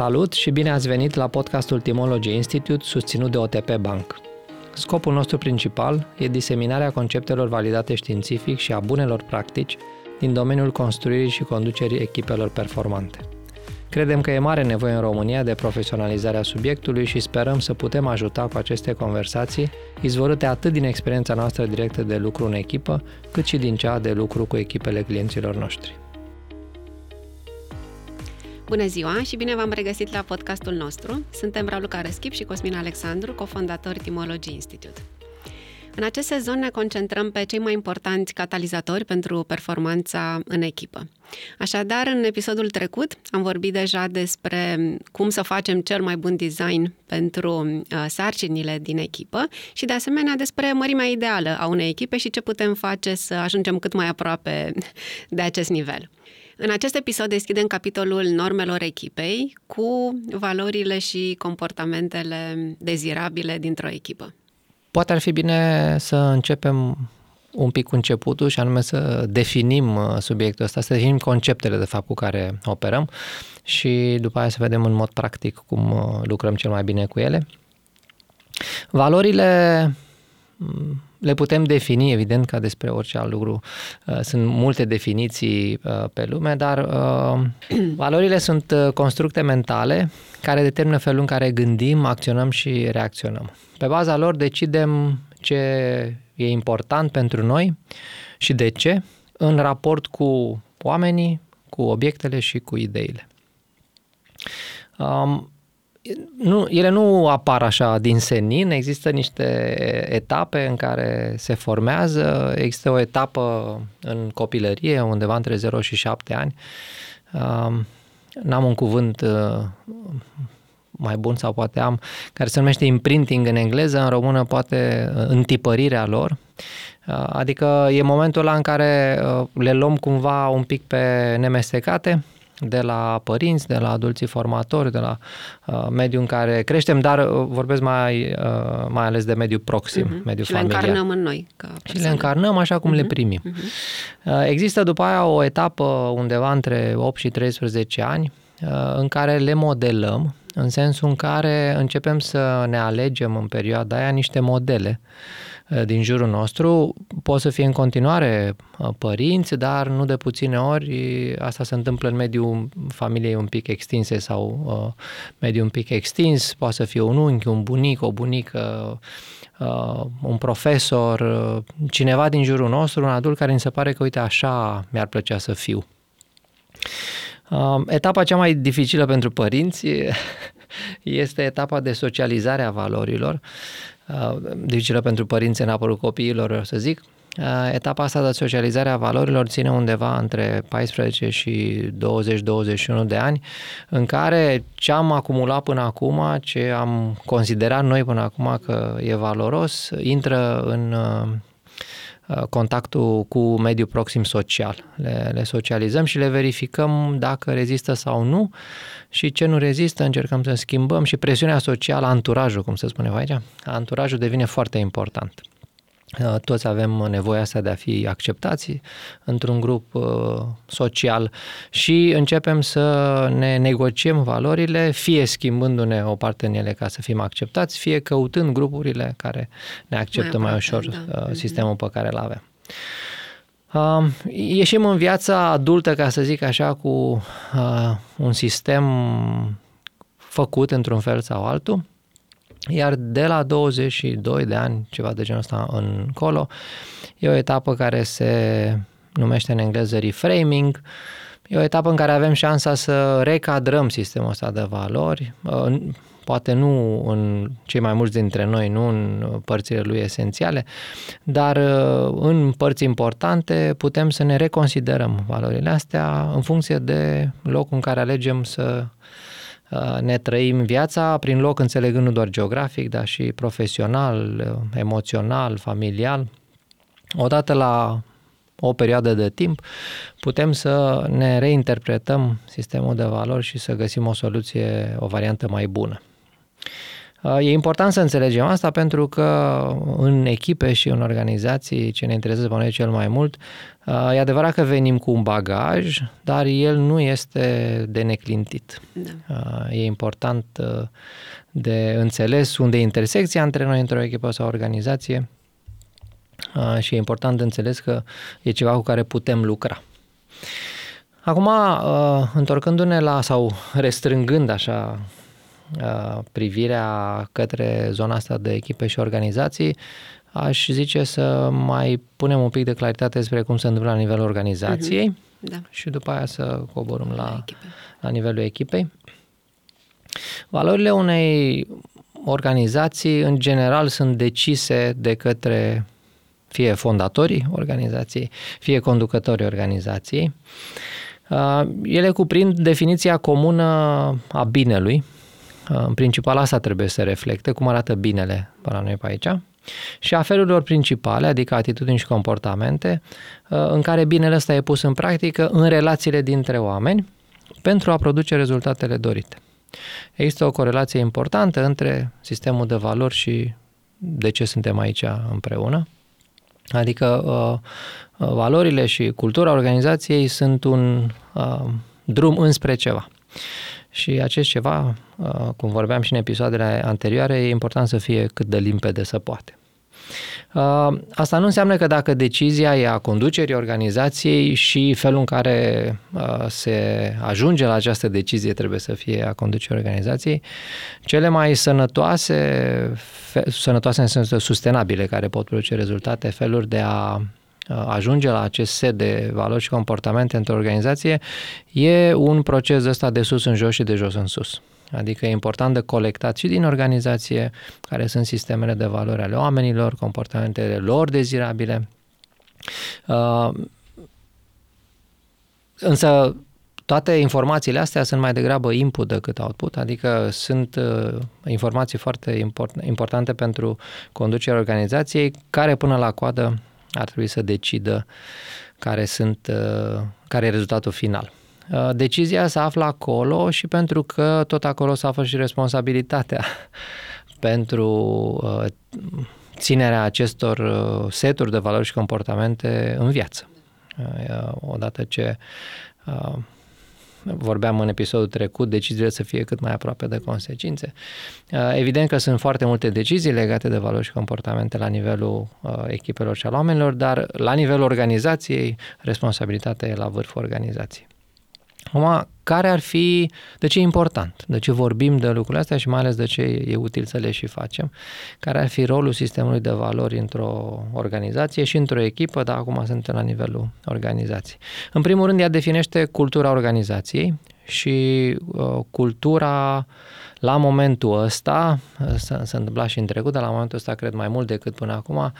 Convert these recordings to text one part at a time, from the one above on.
Salut și bine ați venit la podcastul Timology Institute susținut de OTP Bank. Scopul nostru principal e diseminarea conceptelor validate științific și a bunelor practici din domeniul construirii și conducerii echipelor performante. Credem că e mare nevoie în România de profesionalizarea subiectului și sperăm să putem ajuta cu aceste conversații, izvorâte atât din experiența noastră directă de lucru în echipă, cât și din cea de lucru cu echipele clienților noștri. Bună ziua și bine v-am regăsit la podcastul nostru. Suntem Raluca Răschip și Cosmin Alexandru, cofondatori Timology Institute. În acest sezon ne concentrăm pe cei mai importanți catalizatori pentru performanța în echipă. Așadar, în episodul trecut am vorbit deja despre cum să facem cel mai bun design pentru uh, sarcinile din echipă și, de asemenea, despre mărimea ideală a unei echipe și ce putem face să ajungem cât mai aproape de acest nivel. În acest episod deschidem capitolul normelor echipei cu valorile și comportamentele dezirabile dintr-o echipă. Poate ar fi bine să începem un pic cu începutul și anume să definim uh, subiectul ăsta, să definim conceptele de fapt cu care operăm și după aia să vedem în mod practic cum uh, lucrăm cel mai bine cu ele. Valorile mm, le putem defini, evident, ca despre orice alt lucru. Uh, sunt multe definiții pe lume, dar valorile sunt constructe mentale care determină felul în care gândim, acționăm și reacționăm. Pe baza lor decidem ce e important pentru noi și de ce în raport cu oamenii, cu obiectele și cu ideile. Um, nu, ele nu apar așa din senin, există niște etape în care se formează, există o etapă în copilărie, undeva între 0 și 7 ani. Um, n-am un cuvânt uh, mai bun sau poate am, care se numește imprinting în engleză, în română poate uh, întipărirea lor. Uh, adică e momentul ăla în care uh, le luăm cumva un pic pe nemestecate, de la părinți, de la adulții formatori, de la uh, mediul în care creștem, dar uh, vorbesc mai, uh, mai ales de mediul proxim, uh-huh. mediul și familiar. le încarnăm în noi. Ca și le încarnăm așa cum uh-huh. le mhm. primim. Uh-huh. Uh, există după aia o etapă undeva între 8 și 13 ani uh, în care le modelăm în sensul în care începem să ne alegem în perioada aia niște modele uh, din jurul nostru. Pot să fie în continuare uh, părinți, dar nu de puține ori asta se întâmplă în mediul familiei un pic extinse sau uh, mediul un pic extins. Poate să fie un unchi, un bunic, o bunică, uh, un profesor, uh, cineva din jurul nostru, un adult care îmi se pare că, uite, așa mi-ar plăcea să fiu. Etapa cea mai dificilă pentru părinți este etapa de socializare a valorilor, dificilă pentru părinți în apărul copiilor, să zic. Etapa asta de socializare a valorilor ține undeva între 14 și 20-21 de ani, în care ce am acumulat până acum, ce am considerat noi până acum că e valoros, intră în Uh, contactul cu mediul proxim social. Le, le socializăm și le verificăm dacă rezistă sau nu și ce nu rezistă încercăm să schimbăm și presiunea socială, anturajul, cum se spune aici, anturajul devine foarte important. Uh, toți avem nevoia asta de a fi acceptați într-un grup uh, social și începem să ne negociem valorile, fie schimbându-ne o parte în ele ca să fim acceptați, fie căutând grupurile care ne acceptă mai, mai ușor da. Uh, mhm. sistemul pe care îl avem. Ieșim în viața adultă, ca să zic așa, cu un sistem făcut într-un fel sau altul iar de la 22 de ani, ceva de genul ăsta încolo, e o etapă care se numește în engleză reframing, E o etapă în care avem șansa să recadrăm sistemul ăsta de valori, poate nu în cei mai mulți dintre noi, nu în părțile lui esențiale, dar în părți importante putem să ne reconsiderăm valorile astea în funcție de locul în care alegem să Uh, ne trăim viața prin loc înțelegând nu doar geografic, dar și profesional, uh, emoțional, familial. Odată la o perioadă de timp, putem să ne reinterpretăm sistemul de valori și să găsim o soluție, o variantă mai bună. Uh, e important să înțelegem asta pentru că în echipe și în organizații ce ne interesează pe noi cel mai mult, uh, e adevărat că venim cu un bagaj, dar el nu este de neclintit. Da. Uh, e important de înțeles unde e intersecția între noi într-o echipă sau organizație și e important de înțeles că e ceva cu care putem lucra. Acum, întorcându-ne la, sau restrângând așa Uh, privirea către zona asta de echipe și organizații, aș zice să mai punem un pic de claritate despre cum se întâmplă la nivelul organizației uh-huh. da. și după aia să coborâm la, la, la nivelul echipei. Valorile unei organizații, în general, sunt decise de către fie fondatorii organizației, fie conducătorii organizației. Uh, ele cuprind definiția comună a binelui, în principal asta trebuie să reflecte, cum arată binele pe la noi pe aici, și a felurilor principale, adică atitudini și comportamente, uh, în care binele ăsta e pus în practică în relațiile dintre oameni pentru a produce rezultatele dorite. Există o corelație importantă între sistemul de valori și de ce suntem aici împreună. Adică uh, uh valorile și cultura organizației sunt un uh, drum înspre ceva. Și acest ceva, uh, cum vorbeam și în episoadele anterioare, e important să fie cât de limpede să poate. Uh, asta nu înseamnă că dacă decizia e a conducerii organizației și felul în care uh, se ajunge la această decizie trebuie să fie a conducerii organizației, cele mai sănătoase, sănătoase în sensul sustenabile, care pot produce rezultate, feluri de a ajunge la acest set de valori și comportamente într-o organizație e un proces ăsta de sus în jos și de jos în sus. Adică e important de colectat și din organizație care sunt sistemele de valori ale oamenilor, comportamentele lor dezirabile. Uh, însă toate informațiile astea sunt mai degrabă input decât output, adică sunt uh, informații foarte import, importante pentru conducerea organizației, care până la coadă ar trebui să decidă care, sunt, uh, care e rezultatul final. Uh, decizia se află acolo și pentru că tot acolo se află și responsabilitatea pentru uh, ținerea acestor seturi de valori și comportamente în viață. Odată ce vorbeam în episodul trecut, deciziile să fie cât mai aproape de consecințe. Uh, evident că sunt foarte multe decizii legate de valori și comportamente la nivelul uh, echipelor și al oamenilor, dar la nivelul organizației, responsabilitatea e la vârful organizației. Acum, care ar fi, de ce e important, de ce vorbim de lucrurile astea și mai ales de ce e util să le și facem, care ar fi rolul sistemului de valori într-o organizație și într-o echipă, dar acum suntem la nivelul organizației. În primul rând, ea definește cultura organizației și uh, cultura la momentul ăsta, s-a, s-a întâmplat și în trecut, dar la momentul ăsta cred mai mult decât până acum,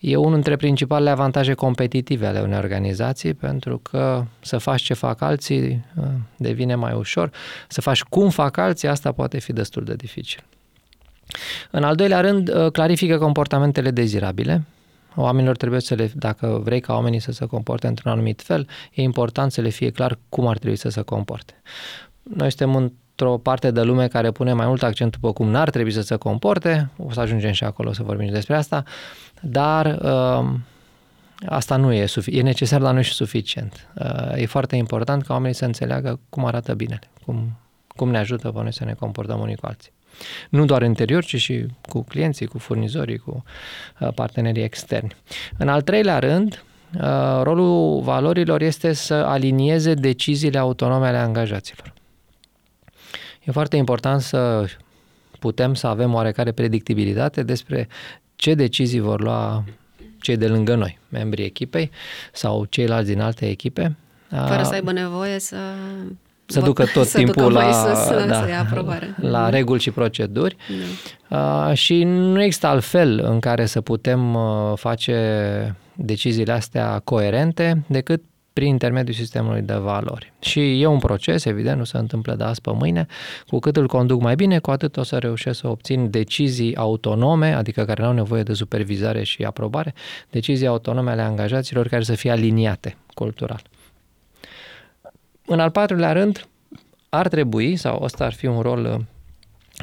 e unul dintre principalele avantaje competitive ale unei organizații, pentru că să faci ce fac alții uh, devine mai ușor, să faci cum fac alții, asta poate fi destul de dificil. În al doilea rând, uh, clarifică comportamentele dezirabile. Oamenilor trebuie să le, dacă vrei ca oamenii să se comporte într-un anumit fel, e important să le fie clar cum ar trebui să se comporte. Noi suntem într-o parte de lume care pune mai mult accentul pe cum n-ar trebui să se comporte, o să ajungem și acolo să vorbim despre asta, dar uh, asta nu e suficient. E necesar, dar nu e și suficient. Uh, e foarte important ca oamenii să înțeleagă cum arată binele, cum, cum ne ajută pe noi să ne comportăm unii cu alții. Nu doar interior, ci și cu clienții, cu furnizorii, cu uh, partenerii externi. În al treilea rând, uh, rolul valorilor este să alinieze deciziile autonome ale angajaților. E foarte important să putem să avem oarecare predictibilitate despre ce decizii vor lua cei de lângă noi, membrii echipei sau ceilalți din alte echipe. Fără să aibă nevoie să să ducă tot să timpul ducă la, sus, da, să aprobare. la mm. reguli și proceduri. Da. Uh, și nu există alt fel în care să putem uh, face deciziile astea coerente decât prin intermediul sistemului de valori. Și e un proces, evident, nu se întâmplă de azi pe mâine. Cu cât îl conduc mai bine, cu atât o să reușesc să obțin decizii autonome, adică care nu au nevoie de supervizare și aprobare, decizii autonome ale angajaților care să fie aliniate cultural. În al patrulea rând, ar trebui, sau ăsta ar fi un rol uh,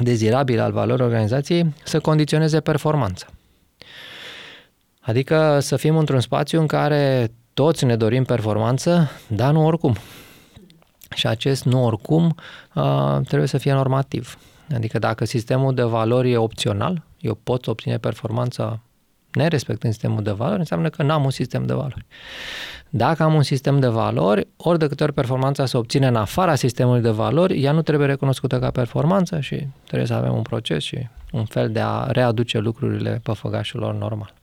dezirabil al valorii organizației să condiționeze performanța. Adică să fim într-un spațiu în care toți ne dorim performanță, dar nu oricum. Și acest nu oricum uh, trebuie să fie normativ. Adică dacă sistemul de valori e opțional, eu pot obține performanța nerespectând sistemul de valori, înseamnă că n-am un sistem de valori. Dacă am un sistem de valori, ori de câte ori performanța se obține în afara sistemului de valori, ea nu trebuie recunoscută ca performanță și trebuie să avem un proces și un fel de a readuce lucrurile pe făgașul normal.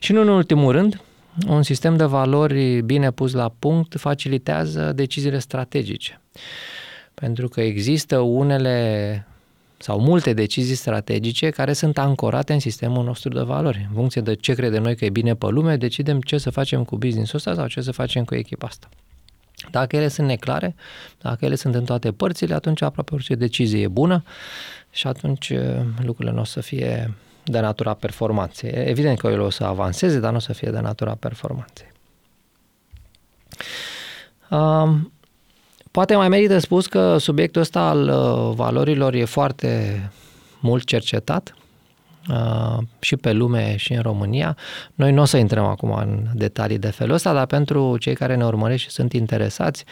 Și nu în ultimul rând, un sistem de valori bine pus la punct facilitează deciziile strategice. Pentru că există unele sau multe decizii strategice care sunt ancorate în sistemul nostru de valori. În funcție de ce credem noi că e bine pe lume, decidem ce să facem cu business-ul ăsta sau ce să facem cu echipa asta. Dacă ele sunt neclare, dacă ele sunt în toate părțile, atunci aproape orice decizie e bună și atunci uh, lucrurile nu o să fie de natura performanței. Evident că ele o să avanseze, dar nu o să fie de natura performanței. Um, poate mai merită spus că subiectul ăsta al uh, valorilor e foarte mult cercetat uh, și pe lume și în România. Noi nu o să intrăm acum în detalii de felul ăsta, dar pentru cei care ne urmăresc și sunt interesați,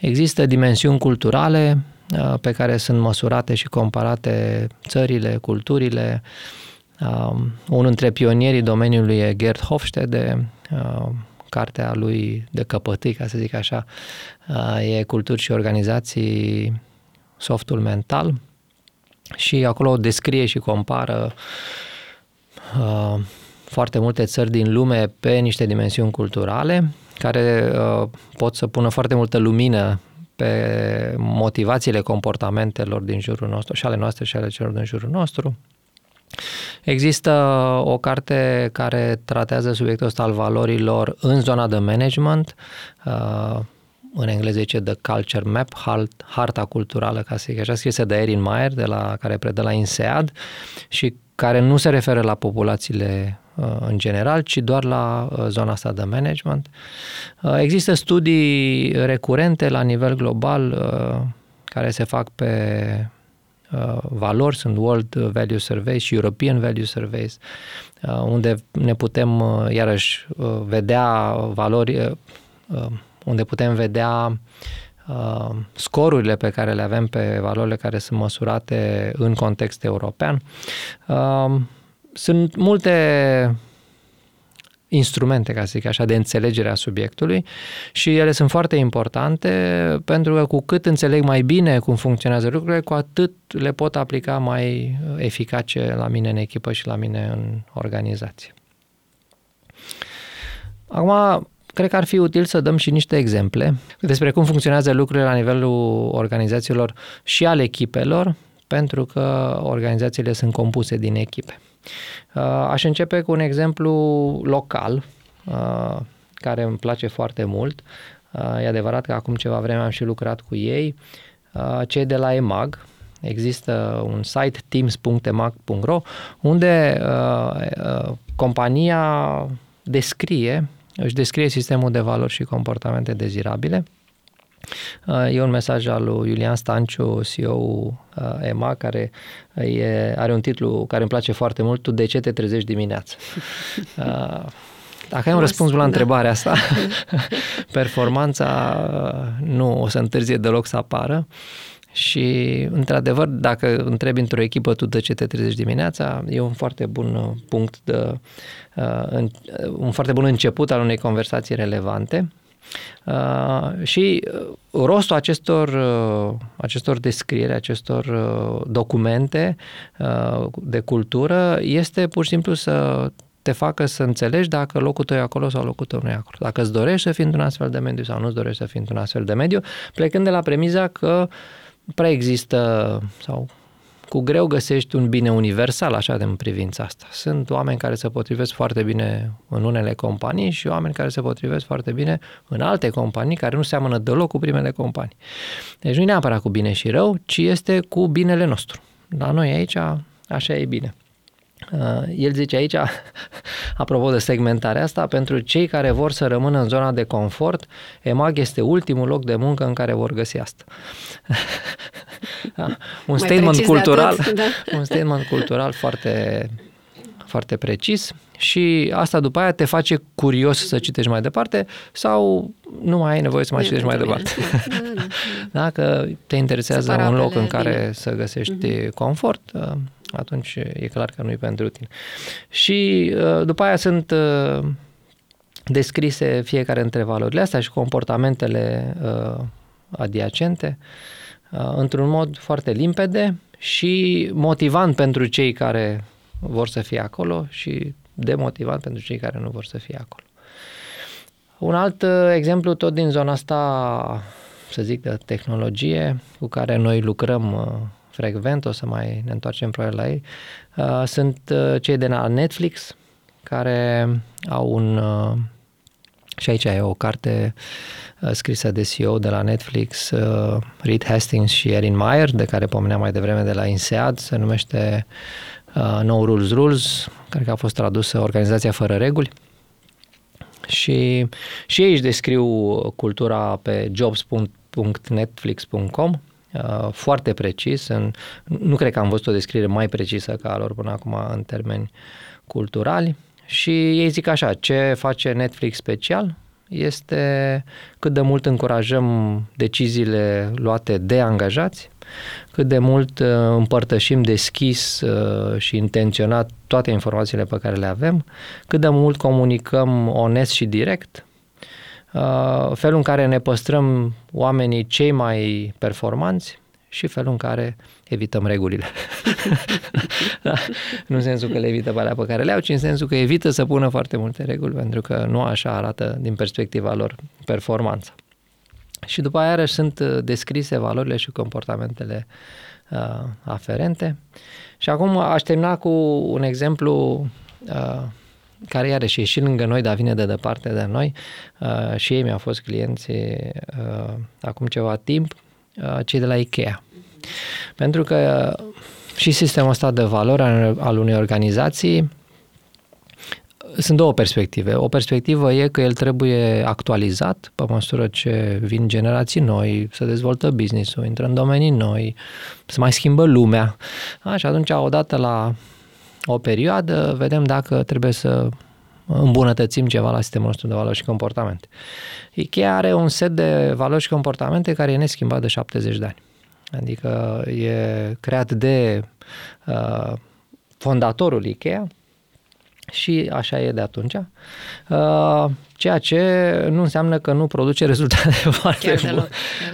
există dimensiuni culturale uh, pe care sunt măsurate și comparate țările, culturile, Um, unul dintre pionierii domeniului e Gerd Hofstede, uh, cartea lui de căpătâi, ca să zic așa, uh, e culturi și organizații softul mental și acolo descrie și compară uh, foarte multe țări din lume pe niște dimensiuni culturale care uh, pot să pună foarte multă lumină pe motivațiile comportamentelor din jurul nostru și ale noastre și ale celor din jurul nostru. Există o carte care tratează subiectul ăsta al valorilor în zona de management, uh, în engleză zice The Culture Map, harta culturală, ca să zic așa, scrisă de Erin Mayer, de la, care predă la INSEAD și care nu se referă la populațiile uh, în general, ci doar la uh, zona asta de management. Există studii recurente la nivel global care se fac pe Uh, valori, sunt World Value Surveys și European Value Surveys, uh, unde ne putem uh, iarăși vedea valori, unde putem vedea scorurile pe care le avem pe valorile care sunt măsurate în context european. Sunt multe instrumente, ca să zic așa, de înțelegere a subiectului și ele sunt foarte importante pentru că cu cât înțeleg mai bine cum funcționează lucrurile, cu atât le pot aplica mai eficace la mine în echipă și la mine în organizație. Acum, cred că ar fi util să dăm și niște exemple despre cum funcționează lucrurile la nivelul organizațiilor și al echipelor, pentru că organizațiile sunt compuse din echipe. Uh, aș începe cu un exemplu local, uh, care îmi place foarte mult. Uh, e adevărat că acum ceva vreme am și lucrat cu ei. Cei de la EMAG, există un site teams.emag.ro unde compania descrie, își descrie sistemul de valori și comportamente dezirabile E un mesaj al lui Iulian Stanciu, CEO uh, EMA, care e, are un titlu care îmi place foarte mult, Tu de ce te trezești dimineața? Uh, dacă ai un răspuns la da. întrebarea asta, performanța uh, nu o să întârzie deloc să apară. Și, într-adevăr, dacă întrebi într-o echipă tu de ce te trezești dimineața, e un foarte bun punct de, un foarte bun început al unei conversații relevante Uh, și uh, rostul acestor, uh, acestor descrieri, acestor uh, documente uh, de cultură este pur și simplu să te facă să înțelegi dacă locul tău e acolo sau locul tău nu e acolo. Dacă îți dorești să fii într-un astfel de mediu sau nu îți dorești să fii într-un astfel de mediu, plecând de la premiza că preexistă sau cu greu găsești un bine universal așa de în privința asta. Sunt oameni care se potrivesc foarte bine în unele companii și oameni care se potrivesc foarte bine în alte companii care nu seamănă deloc cu primele companii. Deci nu e neapărat cu bine și rău, ci este cu binele nostru. La noi aici așa e bine. Uh, el zice aici, apropo de segmentarea asta, pentru cei care vor să rămână în zona de confort, EMAG este ultimul loc de muncă în care vor găsi asta. Da? Un statement cultural, atât, da. un statement cultural foarte, foarte precis și asta după aia te face curios să citești mai departe sau nu mai ai nevoie să mai citești mai departe. Da, da, da. Dacă te interesează un loc în care bine. să găsești uh-huh. confort, uh, atunci e clar că nu e pentru tine. Și uh, după aia sunt uh, descrise fiecare dintre valorile astea și comportamentele adiacente într-un mod foarte limpede și motivant pentru cei care vor să fie acolo și demotivant pentru cei care nu vor să fie acolo. Un alt uh, exemplu tot din zona asta, să zic, de tehnologie, cu care noi lucrăm uh, frecvent, o să mai ne întoarcem probabil la ei, uh, sunt cei de la Netflix, care au un... Și aici e o carte scrisă de CEO de la Netflix, Reed Hastings și Erin Meyer, de care pomeneam mai devreme de la INSEAD, se numește uh, No Rules Rules, cred că a fost tradusă Organizația Fără Reguli. Și, și ei își descriu cultura pe jobs.netflix.com uh, foarte precis. În, nu cred că am văzut o descriere mai precisă ca a lor până acum în termeni culturali. Și ei zic așa, ce face Netflix special? este cât de mult încurajăm deciziile luate de angajați, cât de mult uh, împărtășim deschis uh, și intenționat toate informațiile pe care le avem, cât de mult comunicăm onest și direct, uh, felul în care ne păstrăm oamenii cei mai performanți și felul în care evităm regulile. da? Nu în sensul că le evită pe alea pe care le au, ci în sensul că evită să pună foarte multe reguli, pentru că nu așa arată din perspectiva lor performanța. Și după aia iarăși sunt uh, descrise valorile și comportamentele uh, aferente. Și acum aș termina cu un exemplu uh, care iarăși e și lângă noi, dar vine de departe de noi. Uh, și ei mi-au fost clienți uh, acum ceva timp, uh, cei de la Ikea. Pentru că și sistemul ăsta de valori al unei organizații sunt două perspective. O perspectivă e că el trebuie actualizat pe măsură ce vin generații noi, să dezvoltă business-ul, intră în domenii noi, să mai schimbă lumea. A, și atunci, odată la o perioadă, vedem dacă trebuie să îmbunătățim ceva la sistemul nostru de valori și comportamente. Ikea are un set de valori și comportamente care e neschimbat de 70 de ani. Adică e creat de uh, fondatorul Ikea și așa e de atunci. Uh, ceea ce nu înseamnă că nu produce rezultate foarte, bune,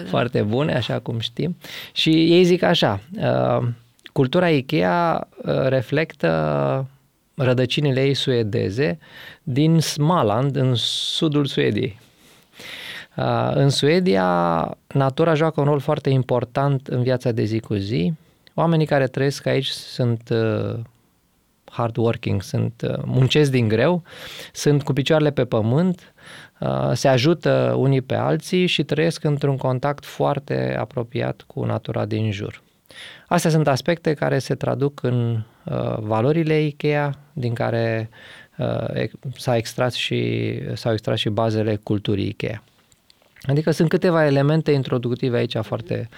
foarte bune, așa cum știm. Și ei zic așa, uh, cultura Ikea uh, reflectă rădăcinile ei suedeze din Smaland, în sudul Suediei. În Suedia, natura joacă un rol foarte important în viața de zi cu zi. Oamenii care trăiesc aici sunt hard working, sunt muncesc din greu, sunt cu picioarele pe pământ, se ajută unii pe alții și trăiesc într-un contact foarte apropiat cu natura din jur. Astea sunt aspecte care se traduc în uh, valorile IKEA, din care uh, s-a extras și, s-au extras și bazele culturii IKEA. Adică sunt câteva elemente introductive aici foarte,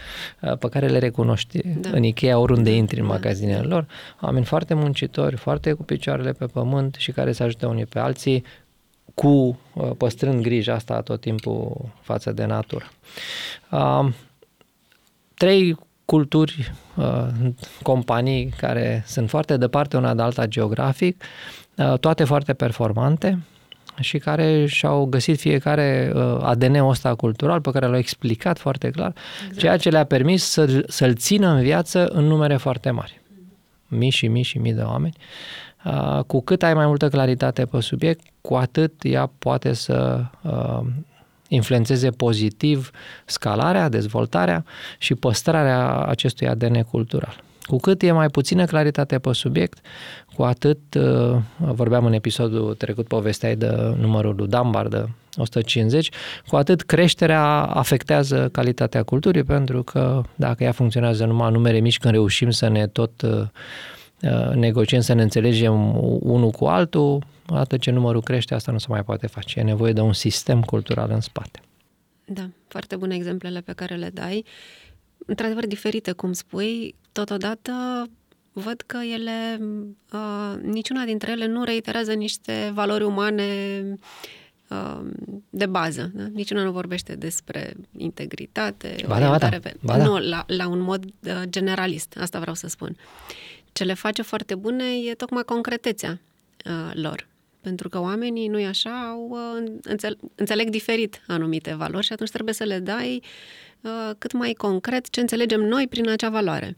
uh, pe care le recunoști da. în Ikea oriunde da. intri în da. magazinele da. lor. Oameni foarte muncitori, foarte cu picioarele pe pământ și care se ajută unii pe alții cu uh, păstrând grija asta tot timpul față de natură. Uh, trei culturi, uh, companii care sunt foarte departe una de alta geografic, uh, toate foarte performante, și care și-au găsit fiecare uh, ADN-ul ăsta cultural pe care l-au explicat foarte clar, exact. ceea ce le-a permis să, să-l țină în viață în numere foarte mari. Mii și mii și mii de oameni. Uh, cu cât ai mai multă claritate pe subiect, cu atât ea poate să uh, influențeze pozitiv scalarea, dezvoltarea și păstrarea acestui ADN cultural. Cu cât e mai puțină claritate pe subiect, cu atât, uh, vorbeam în episodul trecut, povesteai de numărul lui Dunbar de 150, cu atât creșterea afectează calitatea culturii, pentru că dacă ea funcționează numai în numere mici, când reușim să ne tot uh, uh, negociem, să ne înțelegem unul cu altul, atât ce numărul crește, asta nu se mai poate face. E nevoie de un sistem cultural în spate. Da, foarte bune exemplele pe care le dai într-adevăr diferite, cum spui, totodată văd că ele, uh, niciuna dintre ele nu reiterează niște valori umane uh, de bază. Da? Niciuna nu vorbește despre integritate, ba da, ba da. Ba da. Nu, la, la un mod uh, generalist, asta vreau să spun. Ce le face foarte bune e tocmai concretețea uh, lor. Pentru că oamenii, nu-i așa, au, uh, înțeleg, înțeleg diferit anumite valori și atunci trebuie să le dai uh, cât mai concret ce înțelegem noi prin acea valoare.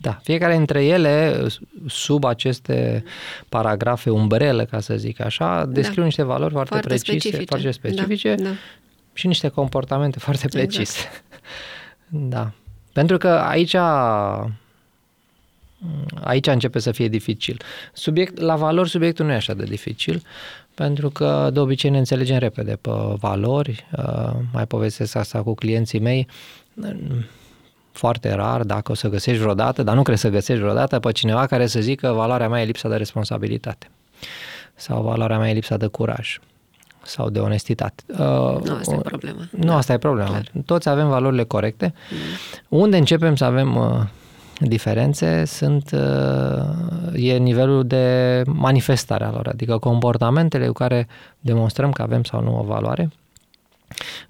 Da, fiecare dintre ele, sub aceste paragrafe umbrele, ca să zic așa, da. descriu da. niște valori foarte, foarte precise, specifice. foarte specifice da, da. și niște comportamente foarte exact. precise. Exact. Da. Pentru că aici aici începe să fie dificil. Subiect, la valori subiectul nu e așa de dificil, pentru că de obicei ne înțelegem repede pe valori, uh, mai povestesc asta cu clienții mei, foarte rar dacă o să găsești vreodată, dar nu cred să găsești vreodată pe cineva care să zică valoarea mea e lipsa de responsabilitate sau valoarea mea e lipsa de curaj sau de onestitate. Nu, asta uh, e problema. Nu, da, asta e problema. Clar. Toți avem valorile corecte. Mm. Unde începem să avem uh, diferențe sunt uh, e nivelul de manifestare a lor, adică comportamentele cu care demonstrăm că avem sau nu o valoare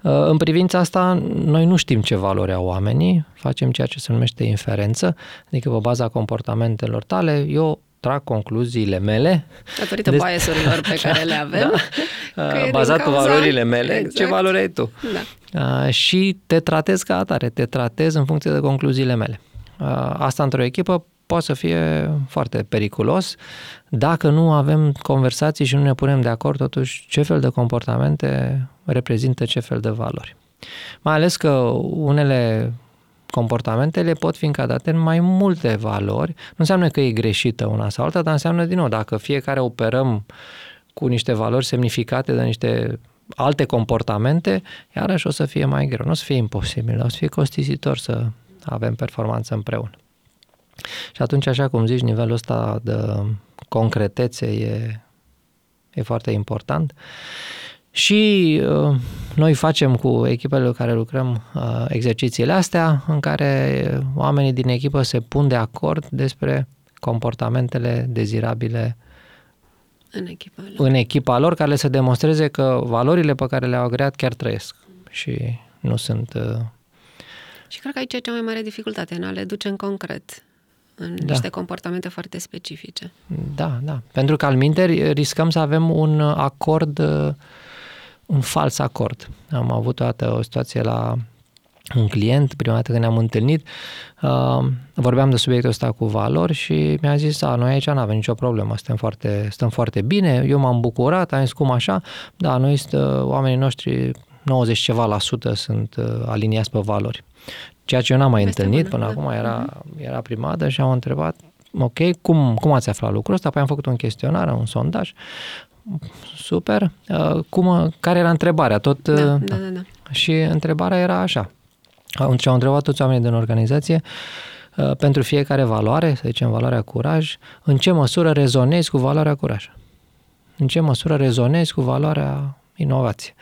Uh, în privința asta, noi nu știm ce valori au oamenii, facem ceea ce se numește inferență, adică pe baza comportamentelor tale, eu trag concluziile mele. Datorită de... biasurilor pe care le avem. Da. Bazat pe valorile mele, exact. ce valori ai tu. Da. Uh, și te tratez ca atare, te tratez în funcție de concluziile mele. Uh, asta într-o echipă poate să fie foarte periculos dacă nu avem conversații și nu ne punem de acord totuși ce fel de comportamente reprezintă ce fel de valori. Mai ales că unele comportamentele pot fi încadate în mai multe valori. Nu înseamnă că e greșită una sau alta, dar înseamnă din nou, dacă fiecare operăm cu niște valori semnificate de niște alte comportamente, iarăși o să fie mai greu. Nu o să fie imposibil, o să fie costisitor să avem performanță împreună. Și atunci, așa cum zici, nivelul ăsta de concretețe e, e foarte important. Și uh, noi facem cu echipele cu care lucrăm uh, exercițiile astea în care oamenii din echipă se pun de acord despre comportamentele dezirabile în echipa lor. în echipa lor, care să demonstreze că valorile pe care le-au agreat chiar trăiesc și nu sunt... Uh... Și cred că aici e cea mai mare dificultate, în a le duce în concret în da. niște comportamente foarte specifice. Da, da. Pentru că al minteri riscăm să avem un acord, un fals acord. Am avut o dată o situație la un client, prima dată când ne-am întâlnit, uh, vorbeam de subiectul ăsta cu valori și mi-a zis, a, noi aici nu avem nicio problemă, stăm foarte, stăm foarte bine, eu m-am bucurat, am zis cum așa, da, noi stă, oamenii noștri 90 ceva la sută sunt uh, aliniați pe valori. Ceea ce eu n-am mai Peste întâlnit până da. acum, era, mhm. era prima dată și am întrebat, ok, cum, cum ați aflat lucrul ăsta? Apoi am făcut un chestionar, un sondaj. Super. Uh, cum, care era întrebarea? Tot, da, uh, da, da, da. Și întrebarea era așa. Atunci au întrebat toți oamenii din organizație uh, pentru fiecare valoare, să zicem valoarea curaj, în ce măsură rezonezi cu valoarea curaj? În ce măsură rezonezi cu valoarea inovație?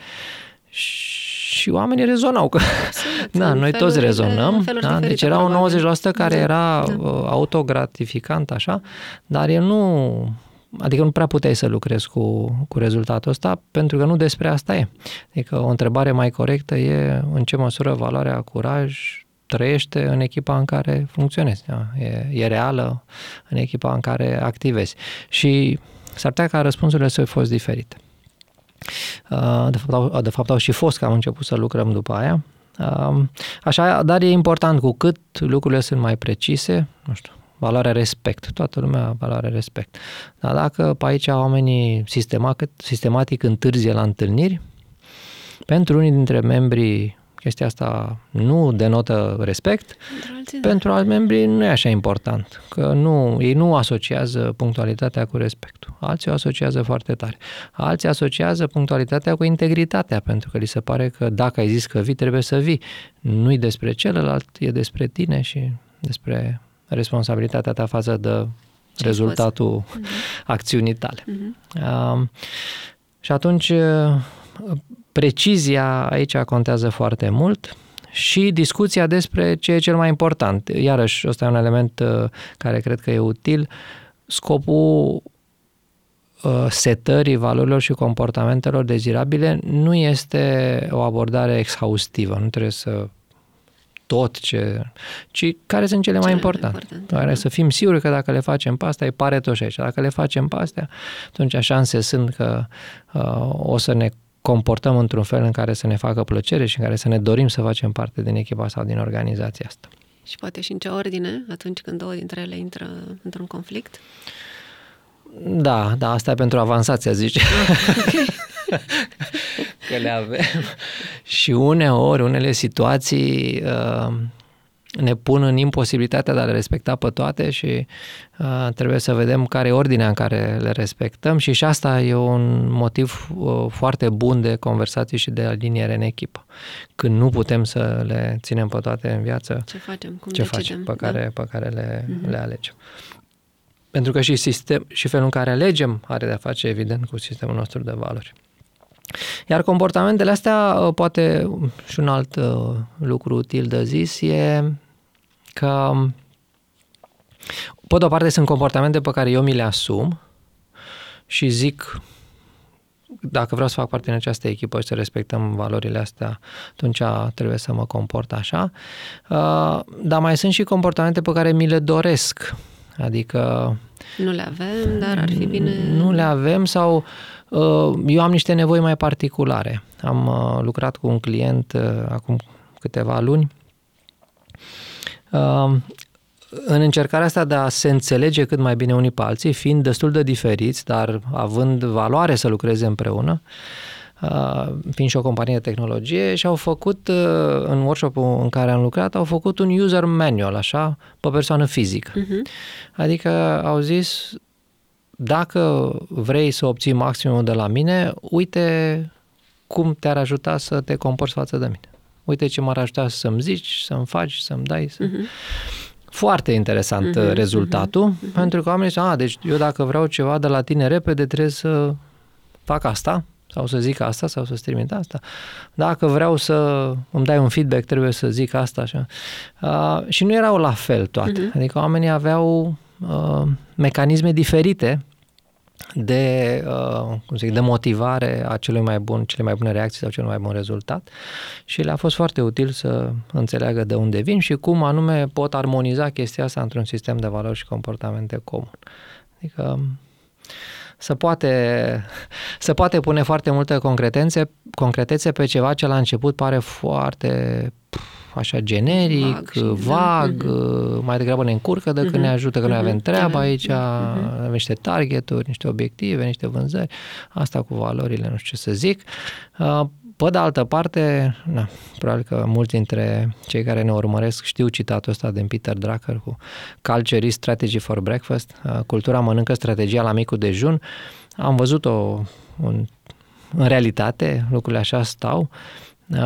Și oamenii rezonau. Că, da, noi toți rezonăm. De, da? Deci era un 90% care era da. Uh, autogratificant, așa, dar el nu Adică nu prea puteai să lucrezi cu, cu rezultatul ăsta, pentru că nu despre asta e. Adică o întrebare mai corectă e în ce măsură valoarea curaj trăiește în echipa în care funcționezi. Da? E, e reală în echipa în care activezi. Și s-ar putea ca răspunsurile să fi fost diferite. Uh, de fapt, au, de fapt, au și fost că am început să lucrăm după aia. Uh, așa, dar e important cu cât lucrurile sunt mai precise, nu știu, valoarea respect, toată lumea valoarea respect. Dar dacă pe aici oamenii sistematic, sistematic întârzie la întâlniri, pentru unii dintre membrii chestia asta nu denotă respect, pentru, alții, da. pentru alți membri nu e așa important, că nu, ei nu asociază punctualitatea cu respectul. Alții o asociază foarte tare. Alții asociază punctualitatea cu integritatea, pentru că li se pare că dacă ai zis că vii, trebuie să vii. Nu-i despre celălalt, e despre tine și despre responsabilitatea ta față de Ce rezultatul uh-huh. acțiunii tale. Uh-huh. Uh, și atunci, precizia aici contează foarte mult și discuția despre ce e cel mai important. Iarăși, ăsta e un element uh, care cred că e util. Scopul uh, setării valorilor și comportamentelor dezirabile nu este o abordare exhaustivă. Nu trebuie să tot ce... ci care sunt cele, cele mai importante. importante care da. să fim siguri că dacă le facem pe astea, e pare tot și aici. Dacă le facem pe astea, atunci șanse sunt că uh, o să ne comportăm într-un fel în care să ne facă plăcere și în care să ne dorim să facem parte din echipa sau din organizația asta. Și poate și în ce ordine, atunci când două dintre ele intră într-un conflict? Da, da, asta e pentru avansația, zice. că le avem. și uneori, unele situații uh, ne pun în imposibilitatea de a le respecta pe toate și uh, trebuie să vedem care e ordinea în care le respectăm și și asta e un motiv uh, foarte bun de conversații și de aliniere în echipă. Când nu putem să le ținem pe toate în viață, ce facem, cum ce decidem, facem, pe da? care, pe care le, uh-huh. le alegem. Pentru că și, sistem, și felul în care alegem are de-a face, evident, cu sistemul nostru de valori. Iar comportamentele astea, uh, poate și un alt uh, lucru util de zis, e că, pe de o parte, sunt comportamente pe care eu mi le asum și zic, dacă vreau să fac parte din această echipă și să respectăm valorile astea, atunci trebuie să mă comport așa. Uh, dar mai sunt și comportamente pe care mi le doresc. Adică... Nu le avem, dar ar fi bine... Nu le avem sau uh, eu am niște nevoi mai particulare. Am uh, lucrat cu un client acum câteva luni în încercarea asta de a se înțelege cât mai bine unii pe alții, fiind destul de diferiți, dar având valoare să lucreze împreună, fiind și o companie de tehnologie și au făcut, în workshop-ul în care am lucrat, au făcut un user manual, așa, pe persoană fizică. Uh-huh. Adică au zis, dacă vrei să obții maximul de la mine, uite cum te-ar ajuta să te comporți față de mine uite ce m-ar ajuta să-mi zici, să-mi faci, să-mi dai. Să... Uh-huh. Foarte interesant uh-huh, rezultatul, uh-huh, pentru că oamenii zic, a, deci eu dacă vreau ceva de la tine repede, trebuie să fac asta, sau să zic asta, sau să-ți trimit asta. Dacă vreau să îmi dai un feedback, trebuie să zic asta. Așa. Uh, și nu erau la fel toate. Uh-huh. Adică oamenii aveau uh, mecanisme diferite de, uh, cum zic, de motivare a celui mai bun, cele mai bune reacții sau cel mai bun rezultat și le-a fost foarte util să înțeleagă de unde vin și cum anume pot armoniza chestia asta într-un sistem de valori și comportamente comun. Adică să poate, să poate pune foarte multe concretențe, concretețe pe ceva ce la început pare foarte așa generic, vag, vag uh-huh. mai degrabă ne încurcă decât uh-huh. ne ajută, că uh-huh. noi avem treaba aici, uh-huh. avem niște targeturi, niște obiective, niște vânzări, asta cu valorile, nu știu ce să zic. Uh, pe de altă parte, na, probabil că mulți dintre cei care ne urmăresc știu citatul ăsta din Peter Drucker cu Culture is Strategy for Breakfast, uh, cultura mănâncă strategia la micul dejun. Am văzut-o în, în realitate, lucrurile așa stau.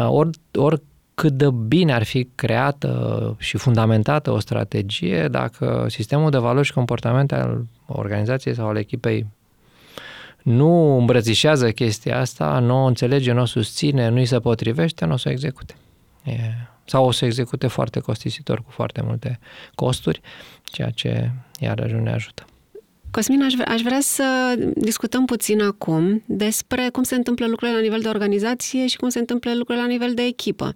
Ori, ori cât de bine ar fi creată și fundamentată o strategie dacă sistemul de valori și comportamente al organizației sau al echipei nu îmbrățișează chestia asta, nu o înțelege, nu o susține, nu-i se potrivește, nu o să o execute. E, sau o să execute foarte costisitor cu foarte multe costuri, ceea ce iarăși nu ne ajută. Cosmin, aș vrea, aș vrea să discutăm puțin acum despre cum se întâmplă lucrurile la nivel de organizație și cum se întâmplă lucrurile la nivel de echipă.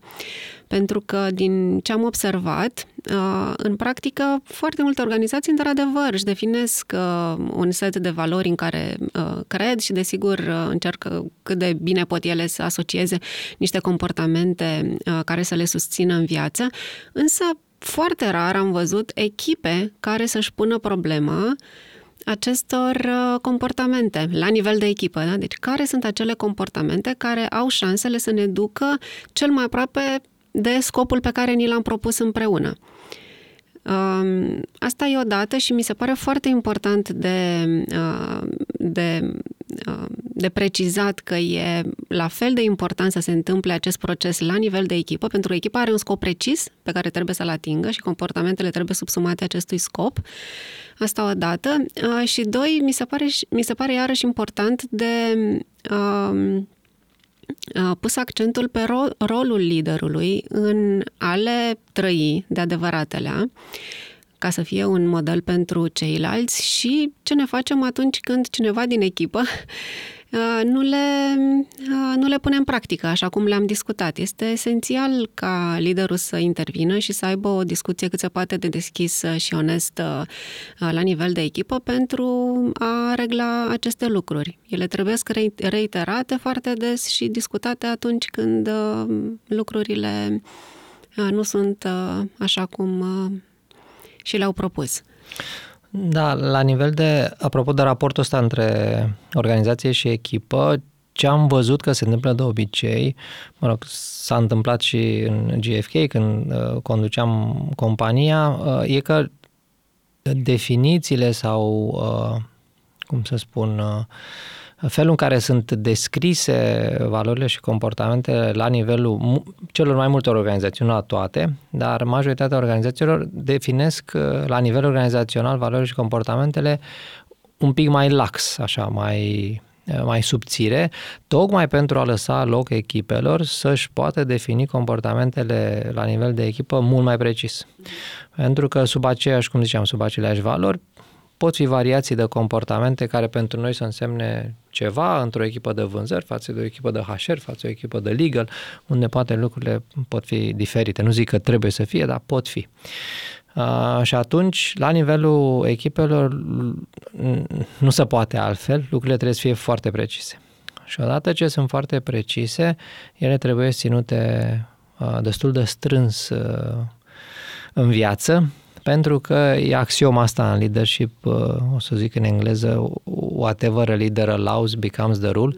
Pentru că, din ce am observat, uh, în practică, foarte multe organizații, într-adevăr, își definesc uh, un set de valori în care uh, cred și, desigur, încearcă cât de bine pot ele să asocieze niște comportamente care să le susțină în viață, însă foarte rar am văzut echipe care să-și pună problema acestor uh, comportamente la nivel de echipă. Da? Deci, care sunt acele comportamente care au șansele să ne ducă cel mai aproape de scopul pe care ni l-am propus împreună? Um, asta e o dată și mi se pare foarte important de, uh, de, uh, de precizat că e la fel de important să se întâmple acest proces la nivel de echipă, pentru că echipa are un scop precis pe care trebuie să-l atingă și comportamentele trebuie subsumate acestui scop. Asta o dată. Uh, și doi, mi se pare, mi se pare iarăși important de um, pus accentul pe ro- rolul liderului în a le trăi de adevăratele ca să fie un model pentru ceilalți și ce ne facem atunci când cineva din echipă uh, nu le, uh, nu le pune în practică, așa cum le-am discutat. Este esențial ca liderul să intervină și să aibă o discuție cât se poate de deschisă și onestă uh, la nivel de echipă pentru a regla aceste lucruri. Ele trebuie să reiterate foarte des și discutate atunci când lucrurile nu sunt așa cum și le-au propus. Da, la nivel de, apropo de raportul ăsta între organizație și echipă, ce am văzut că se întâmplă de obicei, mă rog, s-a întâmplat și în GFK când uh, conduceam compania, uh, e că definițiile sau, uh, cum să spun, uh, felul în care sunt descrise valorile și comportamentele la nivelul celor mai multe organizații, nu la toate, dar majoritatea organizațiilor definesc uh, la nivel organizațional valorile și comportamentele un pic mai lax, așa, mai, uh, mai subțire, tocmai pentru a lăsa loc echipelor să-și poată defini comportamentele la nivel de echipă mult mai precis. Pentru că sub aceeași, cum ziceam, sub aceleași valori, pot fi variații de comportamente care pentru noi să însemne ceva într-o echipă de vânzări față de o echipă de HR, față de o echipă de legal, unde poate lucrurile pot fi diferite. Nu zic că trebuie să fie, dar pot fi. Uh, și atunci, la nivelul echipelor, nu se poate altfel, lucrurile trebuie să fie foarte precise. Și odată ce sunt foarte precise, ele trebuie ținute uh, destul de strâns uh, în viață, pentru că e axioma asta în leadership, uh, o să zic în engleză, whatever a leader allows becomes the rule,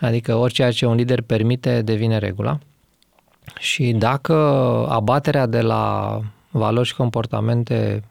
adică orice ce un lider permite devine regula. Și dacă abaterea de la valori și comportamente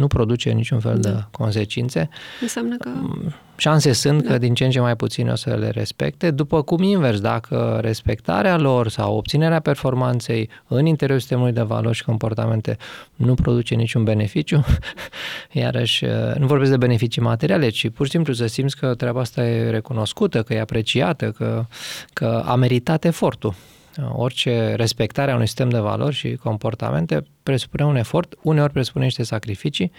nu produce niciun fel da. de consecințe. Înseamnă că... Mm, șanse sunt da. că din ce în ce mai puțin o să le respecte, după cum invers, dacă respectarea lor sau obținerea performanței în interiorul sistemului de valori și comportamente nu produce niciun beneficiu, iarăși nu vorbesc de beneficii materiale, ci pur și simplu să simți că treaba asta e recunoscută, că e apreciată, că, că a meritat efortul. Orice respectare a unui sistem de valori și comportamente presupune un efort, uneori presupune niște sacrificii,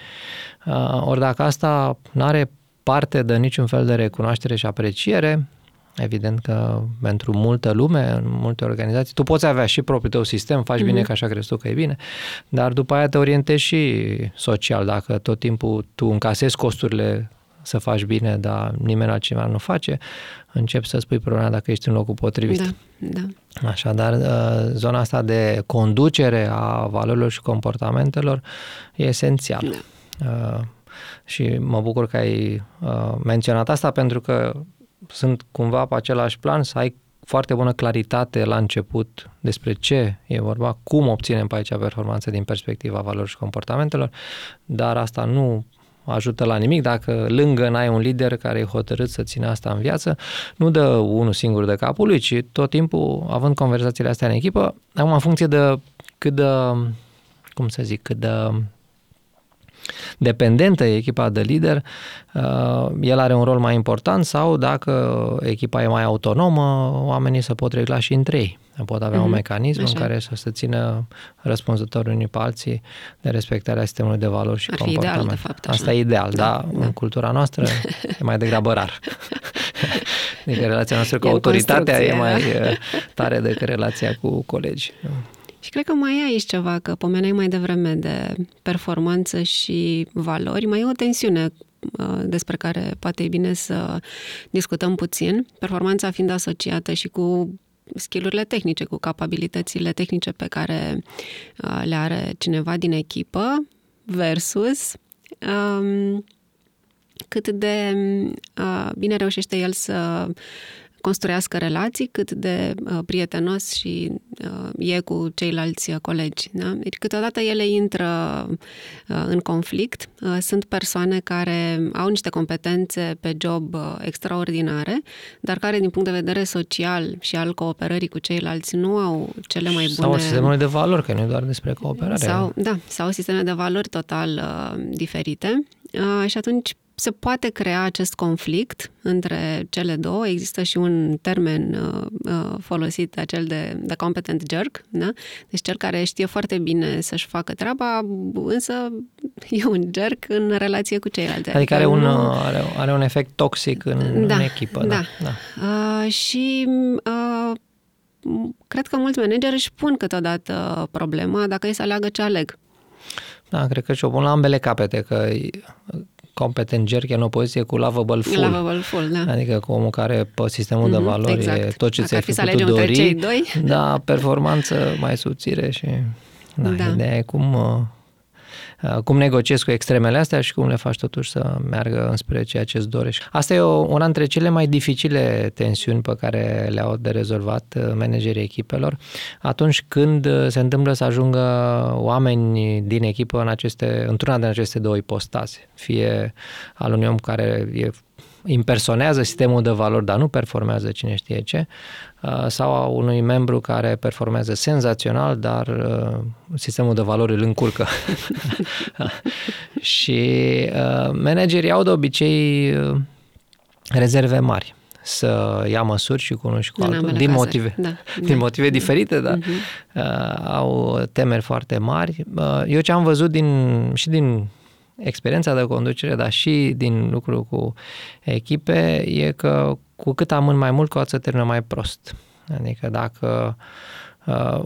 uh, ori dacă asta nu are parte de niciun fel de recunoaștere și apreciere, Evident că pentru multă lume, în multe organizații, tu poți avea și propriul tău sistem, faci mm-hmm. bine că așa crezi tu că e bine, dar după aia te orientezi și social. Dacă tot timpul tu încasezi costurile să faci bine, dar nimeni altcineva nu face, încep să spui problema dacă ești în locul potrivit. Da, da. Așadar, uh, zona asta de conducere a valorilor și comportamentelor e esențială. Da. Uh, și mă bucur că ai uh, menționat asta pentru că sunt cumva pe același plan să ai foarte bună claritate la început despre ce e vorba, cum obținem pe aici performanță din perspectiva valorilor și comportamentelor, dar asta nu ajută la nimic. Dacă lângă n-ai un lider care e hotărât să țină asta în viață, nu dă unul singur de capul lui, ci tot timpul, având conversațiile astea în echipă, acum în funcție de cât de, cum să zic, cât de dependentă e echipa de lider, uh, el are un rol mai important sau dacă echipa e mai autonomă, oamenii se pot regla și între ei. Pot avea mm-hmm. un mhm. mecanism Așa. în care să se țină răspunzători unii pe alții de respectarea sistemului de valori și Ar comportament. Ideal, de fapt, așa. Asta e ideal, da, da, da. În cultura noastră e mai degrabă rar. adică relația noastră cu e autoritatea e mai tare decât relația cu colegi. Și cred că mai e aici ceva, că pomeneai mai devreme de performanță și valori, mai e o tensiune uh, despre care poate e bine să discutăm puțin, performanța fiind asociată și cu skillurile tehnice, cu capabilitățile tehnice pe care uh, le are cineva din echipă versus um, cât de uh, bine reușește el să construiască relații, cât de uh, prietenos și uh, e cu ceilalți colegi. Da? Deci câteodată ele intră uh, în conflict. Uh, sunt persoane care au niște competențe pe job uh, extraordinare, dar care din punct de vedere social și al cooperării cu ceilalți nu au cele mai bune... Sau sistemul de valori, că nu e doar despre cooperare. Sau, da, sau sisteme de valori total uh, diferite. Uh, și atunci se poate crea acest conflict între cele două. Există și un termen uh, uh, folosit, acel de, de competent jerk, da? deci cel care știe foarte bine să-și facă treaba, însă e un jerk în relație cu ceilalți. Adică, adică are un, are, are un efect toxic în, da, în echipă. Da. da. da. Uh, și uh, cred că mulți manageri își pun câteodată problema dacă ei să aleagă ce aleg. Da, cred că și-o pun la ambele capete, că competent jerk e în opoziție cu lovable full. Lovable full, da. Adică cu omul care pe sistemul mm-hmm, de valori exact. e tot ce ți-ai fi putut dori. Cei doi. Da, performanță mai subțire și da, da. ideea e cum uh, Uh, cum negociezi cu extremele astea și cum le faci totuși să meargă înspre ceea ce îți dorești. Asta e o, una dintre cele mai dificile tensiuni pe care le-au de rezolvat uh, managerii echipelor atunci când uh, se întâmplă să ajungă oameni din echipă în aceste, într-una din aceste două ipostaze. Fie al unui om care e impersonează sistemul de valori, dar nu performează cine știe ce, uh, sau a unui membru care performează senzațional, dar uh, sistemul de valori îl încurcă. și uh, managerii au de obicei rezerve mari să ia măsuri și cu unul și cu altul, din motive, da, din da. motive diferite, dar uh-huh. uh, au temeri foarte mari. Uh, eu ce am văzut din, și din experiența de conducere, dar și din lucru cu echipe, e că cu cât amân mai mult, cu atât se termină mai prost. Adică dacă uh,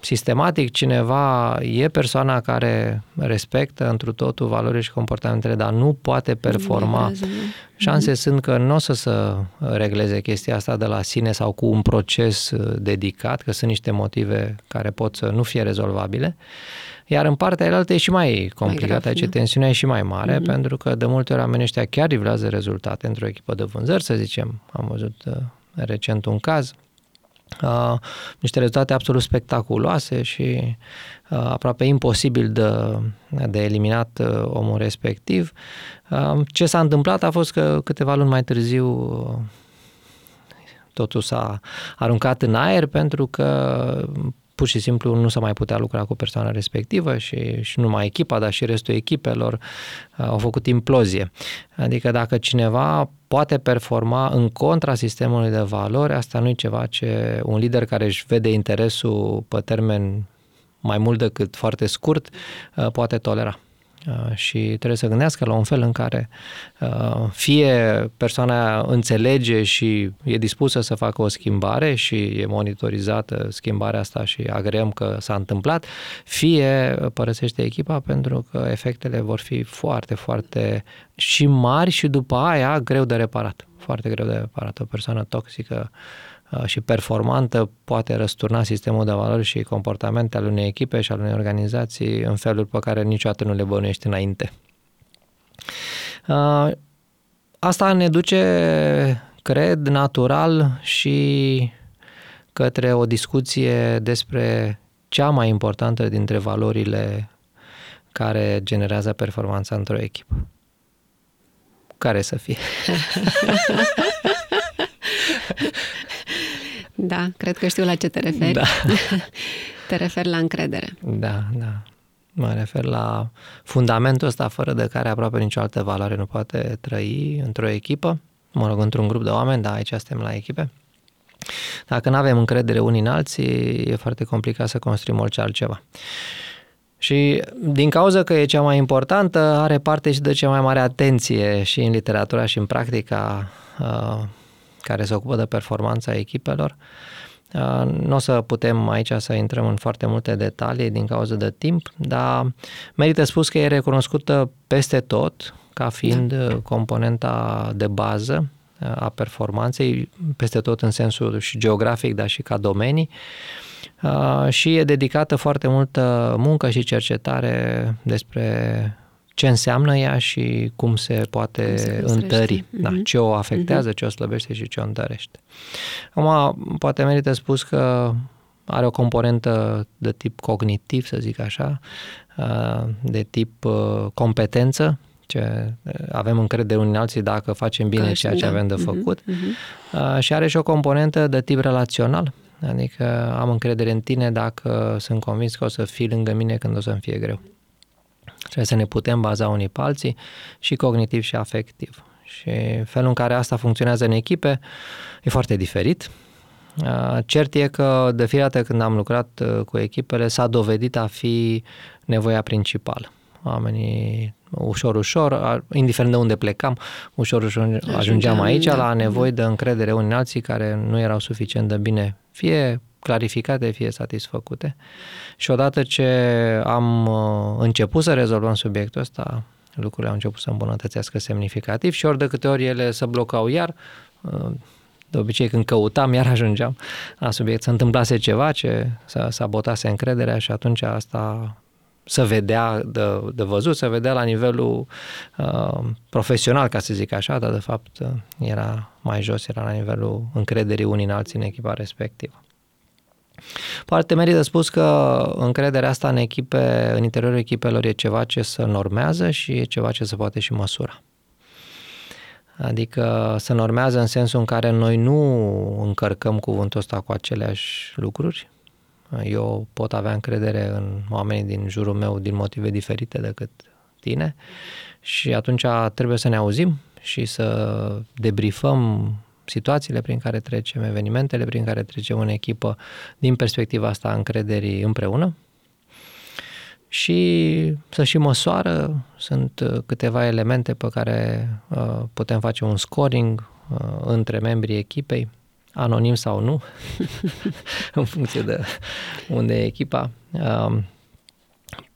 sistematic cineva e persoana care respectă întru totul valorile și comportamentele, dar nu poate performa, șanse mm-hmm. sunt că nu o să se regleze chestia asta de la sine sau cu un proces uh, dedicat, că sunt niște motive care pot să nu fie rezolvabile. Iar în partea elaltă e și mai complicat, aici da. tensiunea e și mai mare, mm-hmm. pentru că de multe ori oamenii ăștia chiar livrează rezultate într-o echipă de vânzări, să zicem. Am văzut uh, recent un caz, uh, niște rezultate absolut spectaculoase și uh, aproape imposibil de, de eliminat uh, omul respectiv. Uh, ce s-a întâmplat a fost că câteva luni mai târziu uh, totul s-a aruncat în aer pentru că pur și simplu nu s-a mai putea lucra cu persoana respectivă și, și numai echipa, dar și restul echipelor uh, au făcut implozie. Adică dacă cineva poate performa în contra sistemului de valori, asta nu e ceva ce un lider care își vede interesul pe termen mai mult decât foarte scurt uh, poate tolera. Uh, și trebuie să gândească la un fel în care uh, fie persoana înțelege și e dispusă să facă o schimbare și e monitorizată schimbarea asta și agreăm că s-a întâmplat, fie părăsește echipa pentru că efectele vor fi foarte, foarte și mari și după aia greu de reparat. Foarte greu de reparat. O persoană toxică Uh, și performantă poate răsturna sistemul de valori și comportamente al unei echipe și al unei organizații în feluri pe care niciodată nu le bănuiești înainte. Uh, asta ne duce, cred, natural și către o discuție despre cea mai importantă dintre valorile care generează performanța într-o echipă. Care să fie? Da, cred că știu la ce te referi. Da. te referi la încredere. Da, da. Mă refer la fundamentul ăsta fără de care aproape nicio altă valoare nu poate trăi într-o echipă, mă rog, într-un grup de oameni, dar aici suntem la echipe. Dacă nu avem încredere unii în alții, e foarte complicat să construim orice altceva. Și din cauza că e cea mai importantă, are parte și de cea mai mare atenție și în literatura și în practica uh, care se ocupă de performanța echipelor. Uh, nu o să putem aici să intrăm în foarte multe detalii din cauza de timp, dar merită spus că e recunoscută peste tot ca fiind da. componenta de bază uh, a performanței, peste tot în sensul și geografic, dar și ca domenii uh, și e dedicată foarte multă muncă și cercetare despre ce înseamnă ea și cum se poate cum se întări, mm-hmm. da, ce o afectează, mm-hmm. ce o slăbește și ce o întărește. Acum, poate merită spus că are o componentă de tip cognitiv, să zic așa, de tip competență, ce avem încredere unii în alții dacă facem bine ceea ce da. avem de mhm, făcut mm-hmm. și are și o componentă de tip relațional, adică am încredere în tine dacă sunt convins că o să fii lângă mine când o să-mi fie greu. Trebuie să ne putem baza unii pe alții și cognitiv și afectiv. Și felul în care asta funcționează în echipe e foarte diferit. Cert e că de fiecare dată când am lucrat cu echipele s-a dovedit a fi nevoia principală. Oamenii ușor, ușor, indiferent de unde plecam, ușor, ușor ajungeam, ajungeam aici da. la nevoi de încredere unii alții care nu erau suficient de bine, fie clarificate, fie satisfăcute. Și odată ce am uh, început să rezolvăm subiectul ăsta, lucrurile au început să îmbunătățească semnificativ și ori de câte ori ele se blocau iar, uh, de obicei când căutam, iar ajungeam la subiect, se întâmplase ceva ce sabotase încrederea și atunci asta să vedea de, de văzut, să vedea la nivelul uh, profesional, ca să zic așa, dar de fapt era mai jos, era la nivelul încrederii unii în alții în echipa respectivă. Poate merită spus că încrederea asta în echipe, în interiorul echipelor e ceva ce se normează și e ceva ce se poate și măsura. Adică se normează în sensul în care noi nu încărcăm cuvântul ăsta cu aceleași lucruri. Eu pot avea încredere în oamenii din jurul meu din motive diferite decât tine și atunci trebuie să ne auzim și să debriefăm situațiile prin care trecem, evenimentele prin care trecem în echipă din perspectiva asta a încrederii împreună și să și măsoară. Sunt uh, câteva elemente pe care uh, putem face un scoring uh, între membrii echipei, anonim sau nu, în funcție de unde e echipa. Uh,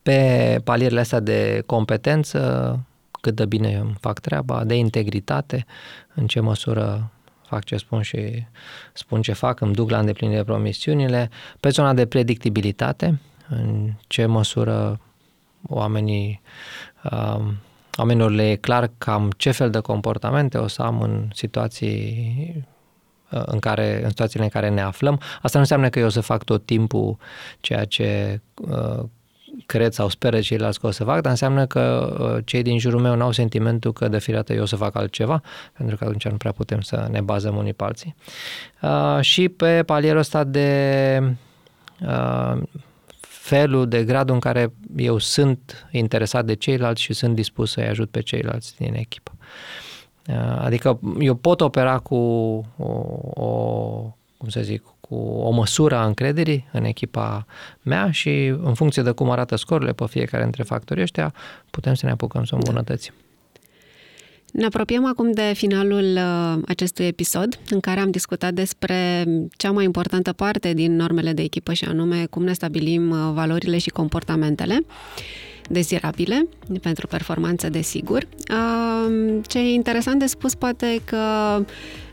pe palierele astea de competență, cât de bine fac treaba, de integritate, în ce măsură fac ce spun și spun ce fac, îmi duc la îndeplinire promisiunile. Pe zona de predictibilitate, în ce măsură oamenii, uh, oamenilor le e clar cam ce fel de comportamente o să am în situații uh, în, care, în situațiile în care ne aflăm. Asta nu înseamnă că eu o să fac tot timpul ceea ce uh, cred sau speră ceilalți că o să fac, dar înseamnă că uh, cei din jurul meu nu au sentimentul că de fiecare eu o să fac altceva, pentru că atunci nu prea putem să ne bazăm unii pe alții. Uh, și pe palierul ăsta de uh, felul, de gradul în care eu sunt interesat de ceilalți și sunt dispus să-i ajut pe ceilalți din echipă. Adică eu pot opera cu o, o cum să zic, cu o măsură a încrederii în echipa mea și în funcție de cum arată scorurile pe fiecare dintre factorii ăștia, putem să ne apucăm să îmbunătățim. Ne apropiem acum de finalul uh, acestui episod, în care am discutat despre cea mai importantă parte din normele de echipă și anume cum ne stabilim uh, valorile și comportamentele dezirabile pentru performanță de sigur. Uh, ce e interesant de spus poate că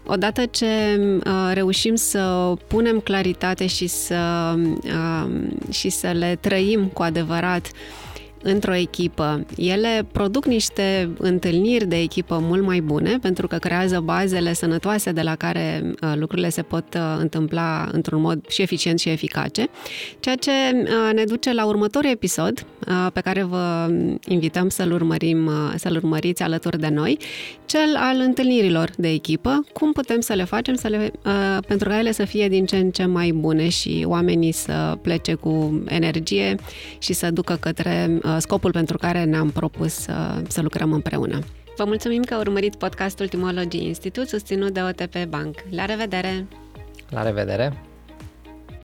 Odată ce uh, reușim să punem claritate și să, uh, și să le trăim cu adevărat uh, într-o echipă, ele produc niște întâlniri de echipă mult mai bune pentru că creează bazele sănătoase de la care uh, lucrurile se pot uh, întâmpla într-un mod și eficient și eficace, ceea ce uh, ne duce la următorul episod pe care vă invităm să-l urmărim, să-l urmăriți alături de noi, cel al întâlnirilor de echipă, cum putem să le facem să le, pentru ca ele să fie din ce în ce mai bune și oamenii să plece cu energie și să ducă către Uh, scopul pentru care ne-am propus să, să lucrăm împreună. Vă mulțumim că urmărit podcastul Timology Institute susținut de OTP Bank. La revedere! La revedere!